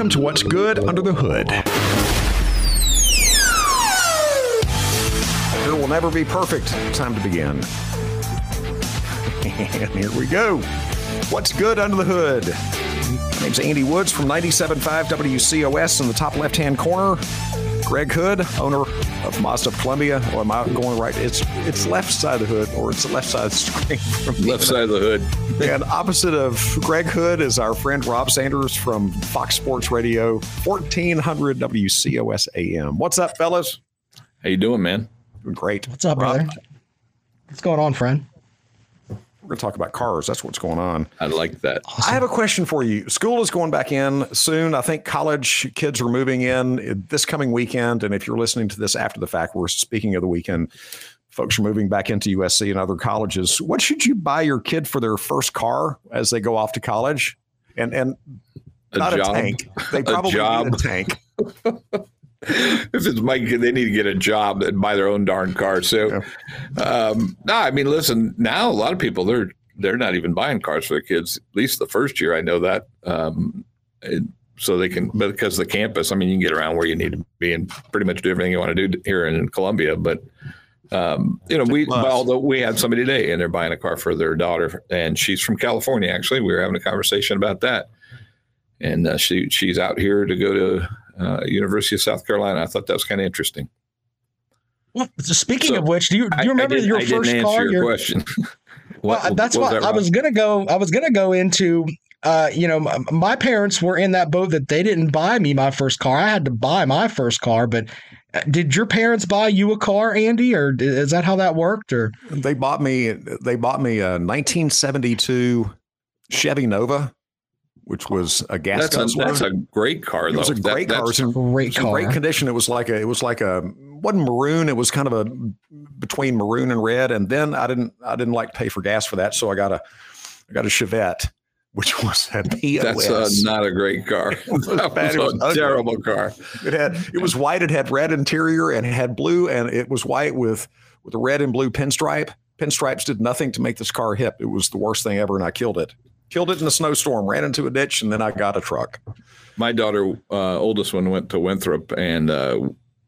Welcome to What's Good Under the Hood. There will never be perfect. Time to begin. And here we go. What's good under the hood? My name's Andy Woods from 97.5 WCOS in the top left hand corner. Greg Hood, owner of Mazda Columbia. Or am I going right? It's it's left side of the hood, or it's the left side of the screen. From left side of the hood. and opposite of Greg Hood is our friend Rob Sanders from Fox Sports Radio, 1400 WCOS AM. What's up, fellas? How you doing, man? Doing great. What's up, Rob, brother? What's going on, friend? We're going to talk about cars. That's what's going on. I like that. I have a question for you. School is going back in soon. I think college kids are moving in this coming weekend. And if you're listening to this after the fact, we're speaking of the weekend. Folks are moving back into USC and other colleges. What should you buy your kid for their first car as they go off to college? And and A not job? a tank. They A probably job? need a tank. if it's my kid, they need to get a job and buy their own darn car. So, um, no, I mean, listen. Now a lot of people they're they're not even buying cars for their kids. At least the first year, I know that. Um, it- so they can because the campus. I mean, you can get around where you need to be and pretty much do everything you want to do here in Columbia. But um, you know, we Plus. although we had somebody today and they're buying a car for their daughter, and she's from California. Actually, we were having a conversation about that, and uh, she she's out here to go to uh, University of South Carolina. I thought that was kind of interesting. Well, speaking So, of which, do you do you remember I, I didn't- your I didn't first answer car? your Your- question. well, that's what what that, I was gonna go. I was gonna go into. Uh, you know, m- my parents were in that boat that they didn't buy me my first car. I had to buy my first car, but uh, did your parents buy you a car, Andy, or d- is that how that worked? Or They bought me. They bought me a 1972 Chevy Nova, which was a gas That's a, that's a great car, it though. was a That- great car. It was in, great it was in car? great condition. It was like a. It was like a. wasn't maroon. It was kind of a between maroon and red. And then I didn't. I didn't like to pay for gas for that, so I got a. I got a Chevette, which was a POS. That's uh, not a great car. was that bad. It was was a terrible car. It had it was white. It had red interior and it had blue, and it was white with with a red and blue pinstripe. Pinstripes did nothing to make this car hip. It was the worst thing ever, and I killed it. Killed it in a snowstorm. Ran into a ditch, and then I got a truck. My daughter, uh, oldest one, went to Winthrop, and uh,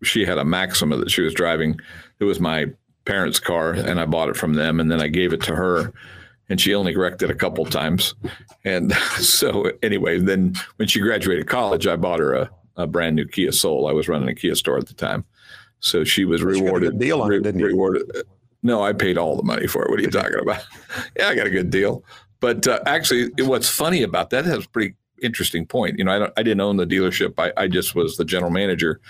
she had a Maxima that she was driving. It was my parents' car, and I bought it from them, and then I gave it to her, and she only wrecked it a couple times. And so, anyway, then when she graduated college, I bought her a, a brand new Kia Soul. I was running a Kia store at the time, so she was you got a rewarded. good deal on it, didn't you? Rewarded. No, I paid all the money for it. What are you talking about? yeah, I got a good deal. But uh, actually, what's funny about that has a pretty interesting point. You know, I, don't, I didn't own the dealership. I, I just was the general manager,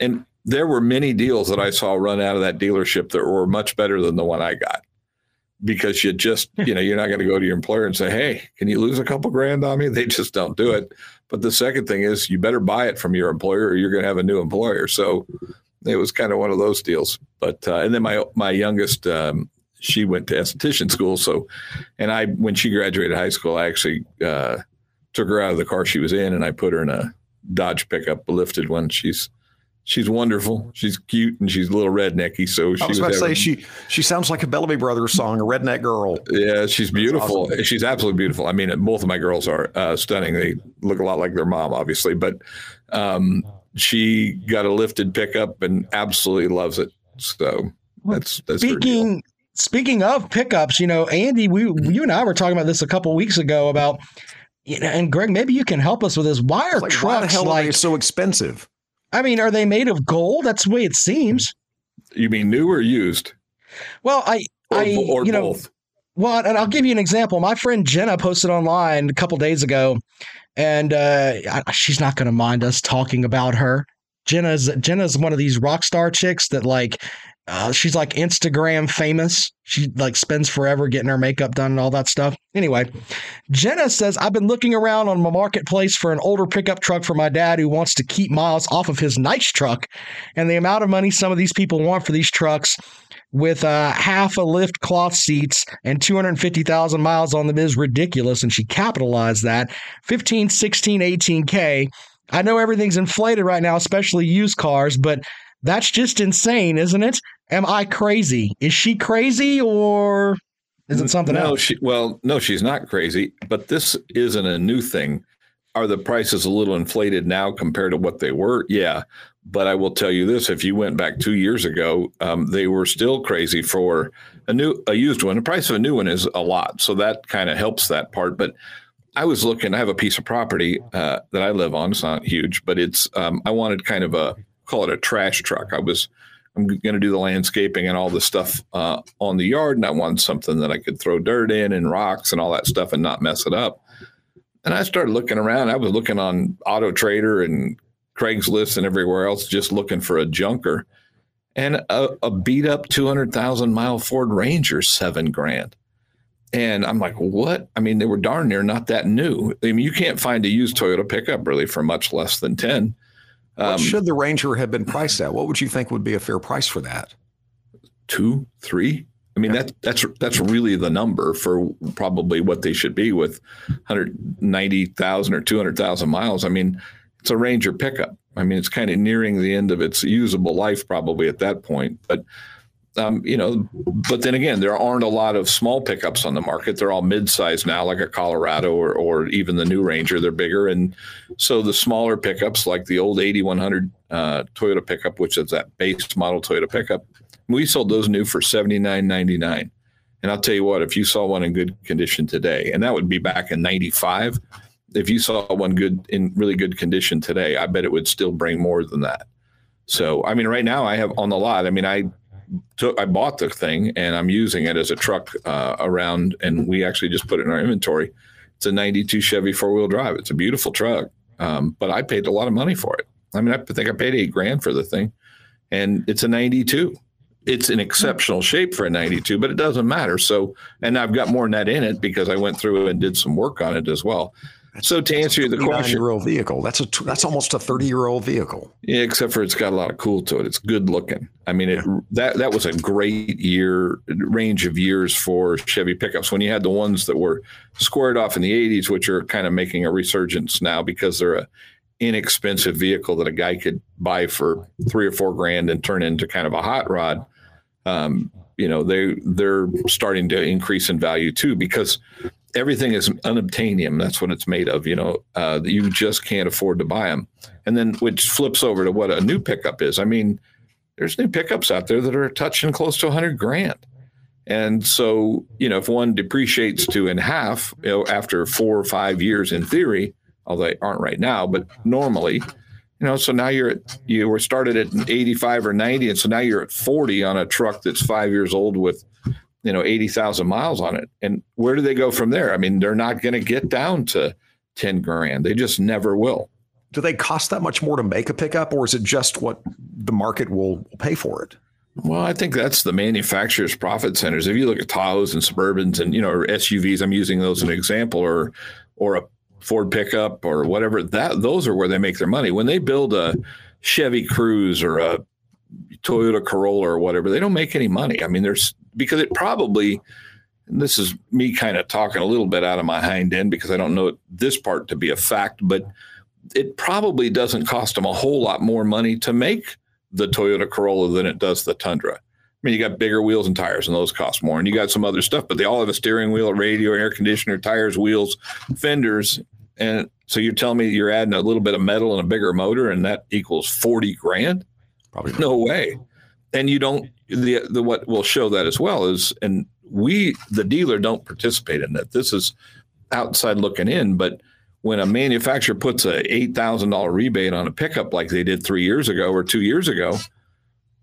and there were many deals that I saw run out of that dealership that were much better than the one I got. Because you just, you know, you're not going to go to your employer and say, "Hey, can you lose a couple grand on me?" They just don't do it. But the second thing is, you better buy it from your employer, or you're going to have a new employer. So it was kind of one of those deals. But uh, and then my my youngest, um, she went to esthetician school. So, and I when she graduated high school, I actually uh, took her out of the car she was in, and I put her in a Dodge pickup, a lifted one. She's she's wonderful. She's cute, and she's a little rednecky. So she I was about to say she she sounds like a Bellamy Brothers song, a redneck girl. yeah, she's beautiful. awesome. She's absolutely beautiful. I mean, both of my girls are uh, stunning. They look a lot like their mom, obviously, but um, she got a lifted pickup and absolutely loves it. So that's that's her deal. speaking speaking of pickups, you know, Andy, we you and I were talking about this a couple weeks ago about you know, and Greg, maybe you can help us with this. Why are Like, why the trucks hell are they like? so expensive? I mean, are they made of gold? That's the way it seems. You mean new or used, Well, I, or, I, or you know, both? well, and I'll give you an example. My friend Jenna posted online a couple days ago, and uh, I- she's not going to mind us talking about her. Jenna's Jenna's one of these rock star chicks that like uh, she's like Instagram famous. She like spends forever getting her makeup done and all that stuff. Anyway, Jenna says I've been looking around on my marketplace for an older pickup truck for my dad who wants to keep miles off of his nice truck, and the amount of money some of these people want for these trucks with uh, half a lift cloth seats and 250,000 miles on them is ridiculous. And she capitalized that 15, 16, 18K. I know everything's inflated right now, especially used cars, but that's just insane, isn't it? Am I crazy? Is she crazy or is it something no, else? She, well, no, she's not crazy, but this isn't a new thing. are the prices a little inflated now compared to what they were? Yeah. But I will tell you this: if you went back two years ago, um, they were still crazy for a new a used one. The price of a new one is a lot, so that kind of helps that part. But I was looking. I have a piece of property uh, that I live on. It's not huge, but it's. Um, I wanted kind of a call it a trash truck. I was. I'm going to do the landscaping and all the stuff uh, on the yard, and I wanted something that I could throw dirt in and rocks and all that stuff and not mess it up. And I started looking around. I was looking on Auto Trader and Craigslist and everywhere else, just looking for a junker. And a, a beat up 200,000 mile Ford Ranger, seven grand. And I'm like, what? I mean, they were darn near not that new. I mean, you can't find a used Toyota pickup really for much less than 10. Um, what should the Ranger have been priced at? What would you think would be a fair price for that? Two, three? I mean, yeah. that, that's that's really the number for probably what they should be with 190,000 or 200,000 miles. I mean, it's a Ranger pickup. I mean, it's kind of nearing the end of its usable life probably at that point. But um, you know, but then again, there aren't a lot of small pickups on the market. They're all mid-sized now, like a Colorado or, or even the new Ranger. They're bigger, and so the smaller pickups, like the old 8100 uh, Toyota pickup, which is that base model Toyota pickup, we sold those new for 79.99. And I'll tell you what, if you saw one in good condition today, and that would be back in '95, if you saw one good in really good condition today, I bet it would still bring more than that. So, I mean, right now I have on the lot. I mean, I took, I bought the thing and I'm using it as a truck uh, around, and we actually just put it in our inventory. It's a '92 Chevy four wheel drive. It's a beautiful truck, um, but I paid a lot of money for it. I mean, I think I paid eight grand for the thing, and it's a '92 it's in exceptional shape for a 92, but it doesn't matter. So, and I've got more net in it because I went through and did some work on it as well. So to answer the question, year old vehicle. That's a that's almost a thirty year old vehicle. Yeah, except for it's got a lot of cool to it. It's good looking. I mean, it yeah. that that was a great year range of years for Chevy pickups. When you had the ones that were squared off in the '80s, which are kind of making a resurgence now because they're a inexpensive vehicle that a guy could buy for three or four grand and turn into kind of a hot rod. Um, you know, they they're starting to increase in value too because everything is unobtainium. That's what it's made of. You know, uh, you just can't afford to buy them. And then, which flips over to what a new pickup is. I mean, there's new pickups out there that are touching close to 100 grand. And so, you know, if one depreciates to in half, you know, after four or five years in theory, although they aren't right now, but normally, you know, so now you're at, you were started at 85 or 90, and so now you're at 40 on a truck that's five years old with you know 80,000 miles on it. And where do they go from there? I mean, they're not going to get down to 10 grand. They just never will. Do they cost that much more to make a pickup or is it just what the market will pay for it? Well, I think that's the manufacturer's profit centers. If you look at Tahoes and Suburbans and you know or SUVs, I'm using those as an example, or or a Ford pickup or whatever. That those are where they make their money. When they build a Chevy Cruze or a Toyota Corolla or whatever, they don't make any money. I mean, there's because it probably, this is me kind of talking a little bit out of my hind end because I don't know this part to be a fact, but it probably doesn't cost them a whole lot more money to make the Toyota Corolla than it does the Tundra. I mean, you got bigger wheels and tires, and those cost more. And you got some other stuff, but they all have a steering wheel, a radio, air conditioner, tires, wheels, fenders. And so you're telling me you're adding a little bit of metal and a bigger motor, and that equals 40 grand? Probably no way. And you don't the the what will show that as well is and we the dealer don't participate in that. This is outside looking in, but when a manufacturer puts a eight thousand dollar rebate on a pickup like they did three years ago or two years ago,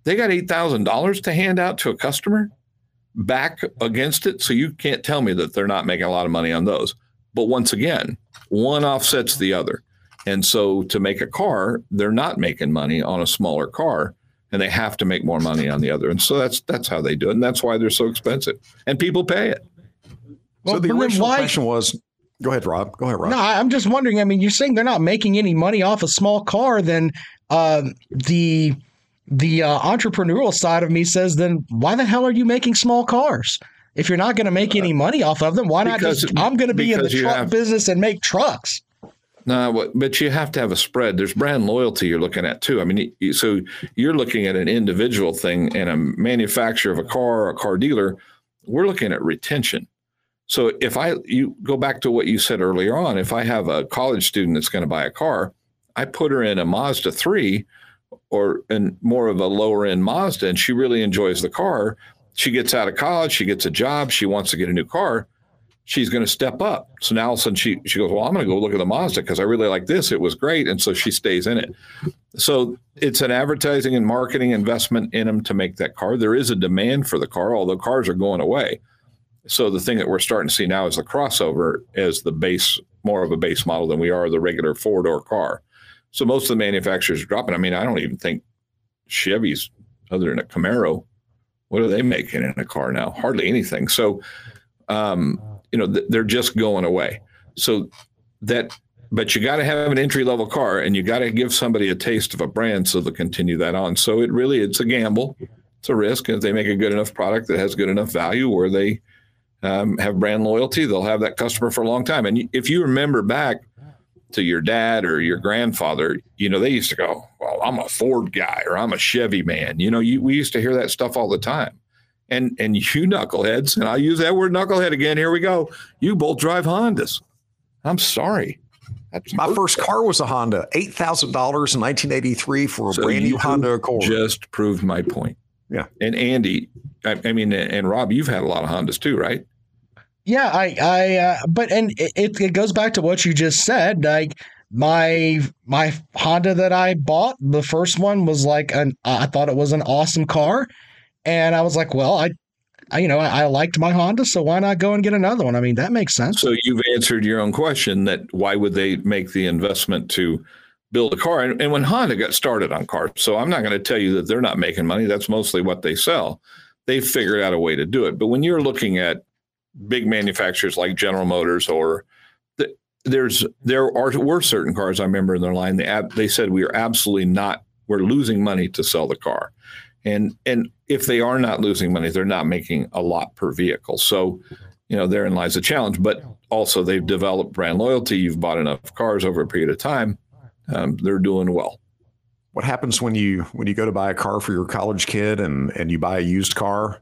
they got eight thousand dollars to hand out to a customer back against it. So you can't tell me that they're not making a lot of money on those. But once again, one offsets the other. And so to make a car, they're not making money on a smaller car and they have to make more money on the other. And so that's that's how they do it. And that's why they're so expensive. And people pay it. Well, so the original why, question was go ahead, Rob. Go ahead, Rob. No, I'm just wondering. I mean, you're saying they're not making any money off a small car, then uh, the the uh, entrepreneurial side of me says, then why the hell are you making small cars? If you're not going to make any money off of them, why not just? I'm going to be in the truck have, business and make trucks. No, but you have to have a spread. There's brand loyalty you're looking at too. I mean, so you're looking at an individual thing and a manufacturer of a car a car dealer. We're looking at retention. So if I you go back to what you said earlier on, if I have a college student that's going to buy a car, I put her in a Mazda 3 or in more of a lower end Mazda and she really enjoys the car. She gets out of college, she gets a job, she wants to get a new car. She's going to step up. So now all of a sudden she she goes, Well, I'm going to go look at the Mazda because I really like this. It was great. And so she stays in it. So it's an advertising and marketing investment in them to make that car. There is a demand for the car, although cars are going away. So the thing that we're starting to see now is the crossover as the base, more of a base model than we are the regular four door car. So most of the manufacturers are dropping. I mean, I don't even think Chevy's, other than a Camaro, what are they making in a car now? Hardly anything. So, um, you know, th- they're just going away. So that, but you got to have an entry level car, and you got to give somebody a taste of a brand so they'll continue that on. So it really, it's a gamble, it's a risk. And if they make a good enough product that has good enough value, where they um, have brand loyalty, they'll have that customer for a long time. And if you remember back to your dad or your grandfather, you know, they used to go, Well, I'm a Ford guy or I'm a Chevy man. You know, you, we used to hear that stuff all the time. And and you knuckleheads, and I use that word knucklehead again. Here we go. You both drive Hondas. I'm sorry. That's My first car was a Honda, eight thousand dollars in 1983 for a so brand new Honda Accord. Just proved my point. Yeah. And Andy, I, I mean, and Rob, you've had a lot of Hondas too, right? Yeah, I, I, uh, but and it, it goes back to what you just said. Like my my Honda that I bought, the first one was like an I thought it was an awesome car, and I was like, well, I, I you know, I, I liked my Honda, so why not go and get another one? I mean, that makes sense. So you've answered your own question that why would they make the investment to build a car? And, and when Honda got started on cars, so I'm not going to tell you that they're not making money. That's mostly what they sell. They figured out a way to do it. But when you're looking at big manufacturers like General Motors or the, there's there are were certain cars I remember in their line they ab, they said we are absolutely not we're losing money to sell the car. And and if they are not losing money, they're not making a lot per vehicle. So, you know, therein lies the challenge. But also, they've developed brand loyalty. You've bought enough cars over a period of time. Um, they're doing well. What happens when you when you go to buy a car for your college kid and and you buy a used car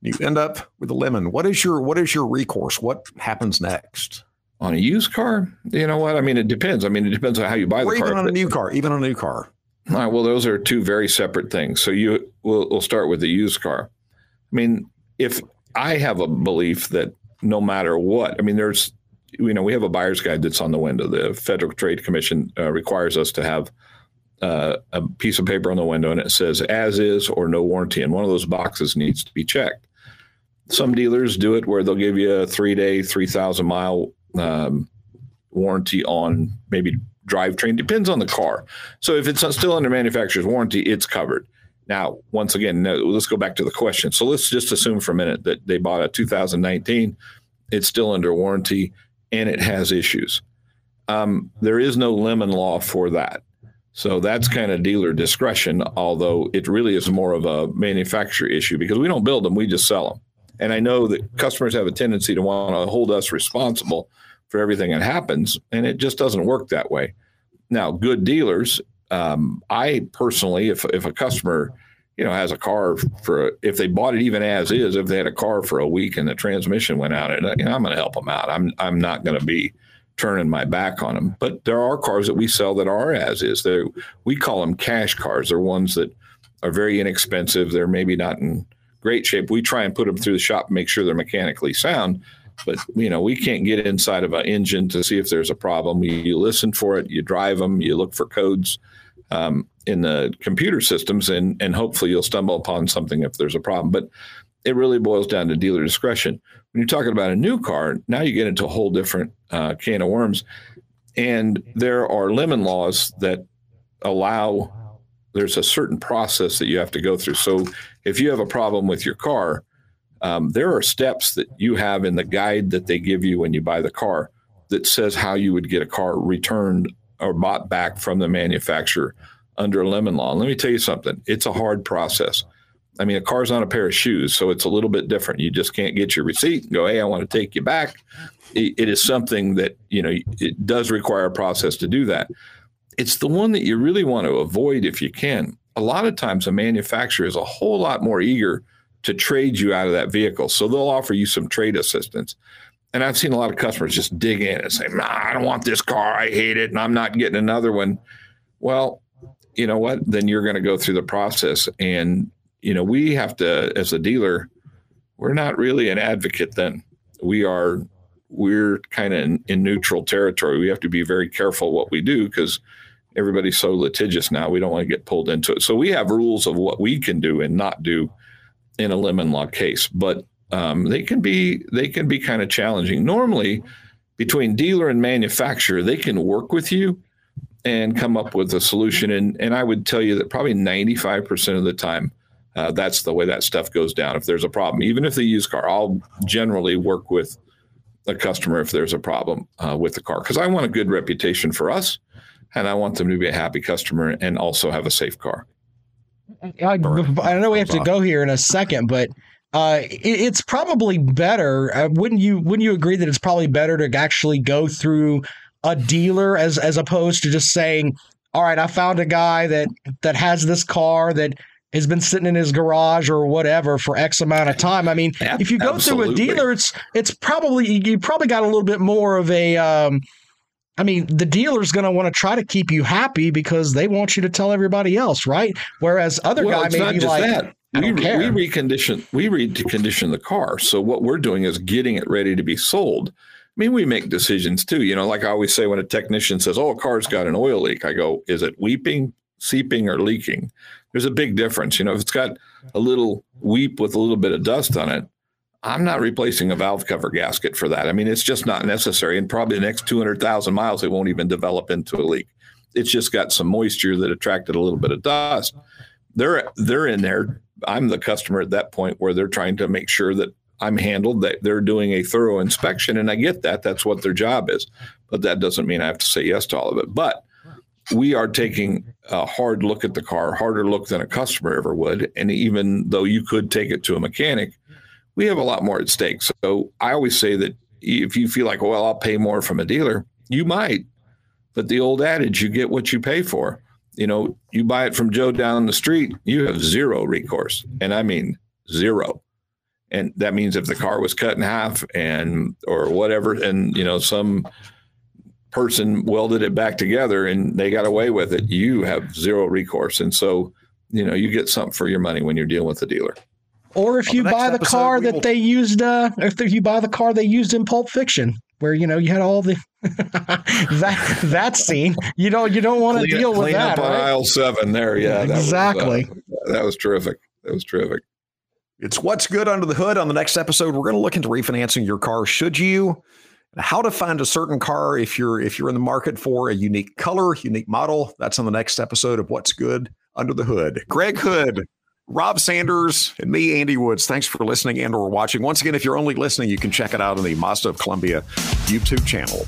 you end up with a lemon. What is your what is your recourse? What happens next? On a used car? You know what? I mean, it depends. I mean, it depends on how you buy or the car. Even on a new car, even on a new car. All right. Well, those are two very separate things. So you we'll, we'll start with the used car. I mean, if I have a belief that no matter what, I mean, there's you know we have a buyer's guide that's on the window. The Federal Trade Commission uh, requires us to have uh, a piece of paper on the window and it says as is or no warranty, and one of those boxes needs to be checked. Some dealers do it where they'll give you a three day, 3,000 mile um, warranty on maybe drivetrain. Depends on the car. So if it's still under manufacturer's warranty, it's covered. Now, once again, let's go back to the question. So let's just assume for a minute that they bought a 2019, it's still under warranty and it has issues. Um, there is no lemon law for that. So that's kind of dealer discretion, although it really is more of a manufacturer issue because we don't build them, we just sell them. And I know that customers have a tendency to want to hold us responsible for everything that happens, and it just doesn't work that way. Now, good dealers, um, I personally, if if a customer, you know, has a car for if they bought it even as is, if they had a car for a week and the transmission went out, and you know, I'm going to help them out. I'm I'm not going to be turning my back on them. But there are cars that we sell that are as is. They we call them cash cars. They're ones that are very inexpensive. They're maybe not in great shape. We try and put them through the shop and make sure they're mechanically sound. But you know, we can't get inside of an engine to see if there's a problem. You, listen for it, you drive them, you look for codes um, in the computer systems, and and hopefully you'll stumble upon something if there's a problem. But it really boils down to dealer discretion. When you're talking about a new car, now you get into a whole different uh, can of worms, and there are lemon laws that allow there's a certain process that you have to go through. So if you have a problem with your car, um, there are steps that you have in the guide that they give you when you buy the car that says how you would get a car returned or bought back from the manufacturer under lemon law. And let me tell you something, it's a hard process. I mean, a car's not a pair of shoes, so it's a little bit different. You just can't get your receipt and go, hey, I want to take you back. it, it is something that, you know, it does require a process to do that it's the one that you really want to avoid if you can. A lot of times, a manufacturer is a whole lot more eager to trade you out of that vehicle. So they'll offer you some trade assistance. And I've seen a lot of customers just dig in and say, nah, I don't want this car. I hate it. And I'm not getting another one. Well, you know what? Then you're going to go through the process. And, you know, we have to, as a dealer, we're not really an advocate then. We are, we're kind of in, in neutral territory. We have to be very careful what we do because everybody's so litigious now. We don't want to get pulled into it. So we have rules of what we can do and not do in a lemon law case. But um, they can be they can be kind of challenging. Normally, between dealer and manufacturer, they can work with you and come up with a solution. And and I would tell you that probably ninety five percent of the time, uh, that's the way that stuff goes down. If there's a problem, even if the used car, I'll generally work with a customer if there's a problem uh, with the car because I want a good reputation for us, and I want them to be a happy customer and also have a safe car. I, I know we have to go here in a second, but uh, it, it's probably better. Uh, wouldn't you? Wouldn't you agree that it's probably better to actually go through a dealer as as opposed to just saying, "All right, I found a guy that that has this car that." Has been sitting in his garage or whatever for X amount of time. I mean, if you go Absolutely. through a dealer, it's it's probably you probably got a little bit more of a um, I mean, the dealer's going to want to try to keep you happy because they want you to tell everybody else, right? Whereas other well, guy may be like, that. we, we recondition we recondition the car. So what we're doing is getting it ready to be sold. I mean, we make decisions too. You know, like I always say when a technician says, "Oh, a car's got an oil leak," I go, "Is it weeping, seeping, or leaking?" There's a big difference. You know, if it's got a little weep with a little bit of dust on it, I'm not replacing a valve cover gasket for that. I mean, it's just not necessary. And probably the next 200,000 miles, it won't even develop into a leak. It's just got some moisture that attracted a little bit of dust. They're they're in there. I'm the customer at that point where they're trying to make sure that I'm handled, that they're doing a thorough inspection. And I get that. That's what their job is. But that doesn't mean I have to say yes to all of it. But we are taking a hard look at the car, harder look than a customer ever would. And even though you could take it to a mechanic, we have a lot more at stake. So I always say that if you feel like, well, I'll pay more from a dealer, you might. But the old adage, you get what you pay for. You know, you buy it from Joe down the street, you have zero recourse. And I mean zero. And that means if the car was cut in half and or whatever, and you know, some person welded it back together and they got away with it, you have zero recourse. And so, you know, you get something for your money when you're dealing with a dealer. Or if you the buy the car that will... they used, uh, if you buy the car they used in Pulp Fiction, where you know you had all the that that scene, you don't you don't want to deal with that. Up right? on aisle seven there, yeah, that exactly. Was, uh, that was terrific. That was terrific. It's what's good under the hood. On the next episode, we're going to look into refinancing your car. Should you? How to find a certain car if you're if you're in the market for a unique color, unique model. That's on the next episode of What's Good Under the Hood. Greg Hood Rob Sanders and me, Andy Woods. Thanks for listening and or watching. Once again, if you're only listening, you can check it out on the Mazda of Columbia YouTube channel.